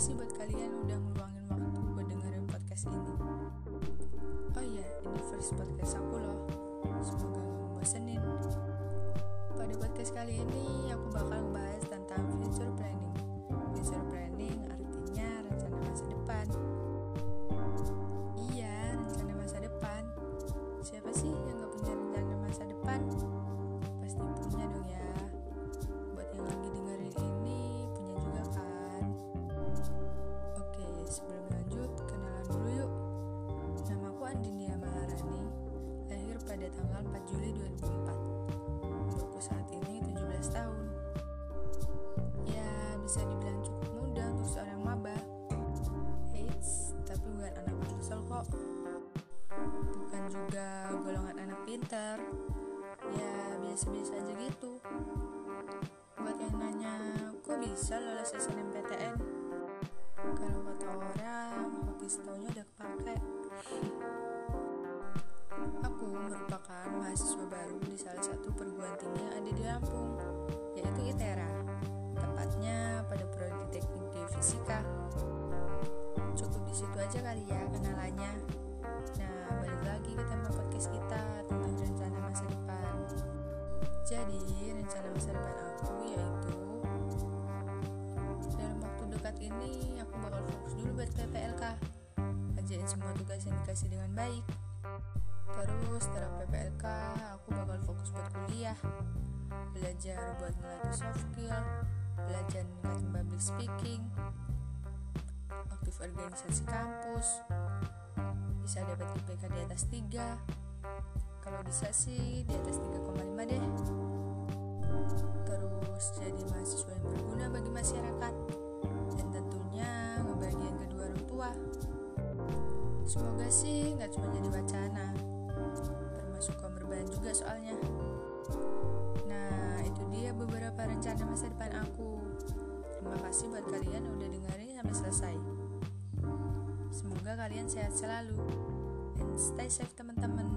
kasih buat kalian udah ngeluangin waktu buat dengerin podcast ini. Oh iya, ini first podcast aku loh. Semoga gak membosenin. Pada podcast kali ini aku bakal ngebahas tentang future planning. Future planning artinya rencana masa depan. Iya, rencana masa depan. Siapa sih yang gak punya rencana masa depan? Pada tanggal 4 Juli 2004. Umurku saat ini 17 tahun. Ya, bisa dibilang cukup muda untuk seorang maba. Eits, tapi bukan anak mansel kok. Bukan juga golongan anak pintar. Ya, biasa-biasa aja gitu. Buat yang nanya, kok bisa lolos SNMPTN? Kalau kata orang, hoki setaunya udah Aku merupakan mahasiswa baru di salah satu perguruan tinggi yang ada di Lampung, yaitu ITERA, tepatnya pada prodi teknik di fisika. Cukup di situ aja kali ya kenalannya. Nah, balik lagi ke tema podcast kita tentang rencana masa depan. Jadi, rencana masa depan aku yaitu dalam waktu dekat ini aku bakal fokus dulu buat PPLK Kerjain semua tugas yang dikasih dengan baik Terus setelah PPLK aku bakal fokus buat kuliah. Belajar buat ngelatih soft skill Belajar ningkatin public speaking Aktif organisasi kampus. Bisa dapat IPK di atas 3 Kalau bisa sih di atas 3,5 deh. Terus jadi mahasiswa yang berguna bagi masyarakat. Dan tentunya ngebahagiain kedua orang tua. Semoga sih nggak cuma jadi wacana termasuk kaum berbahan juga soalnya. Nah itu dia beberapa rencana masa depan aku. Terima kasih buat kalian yang udah dengerin sampai selesai. Semoga kalian sehat selalu. And stay safe teman-teman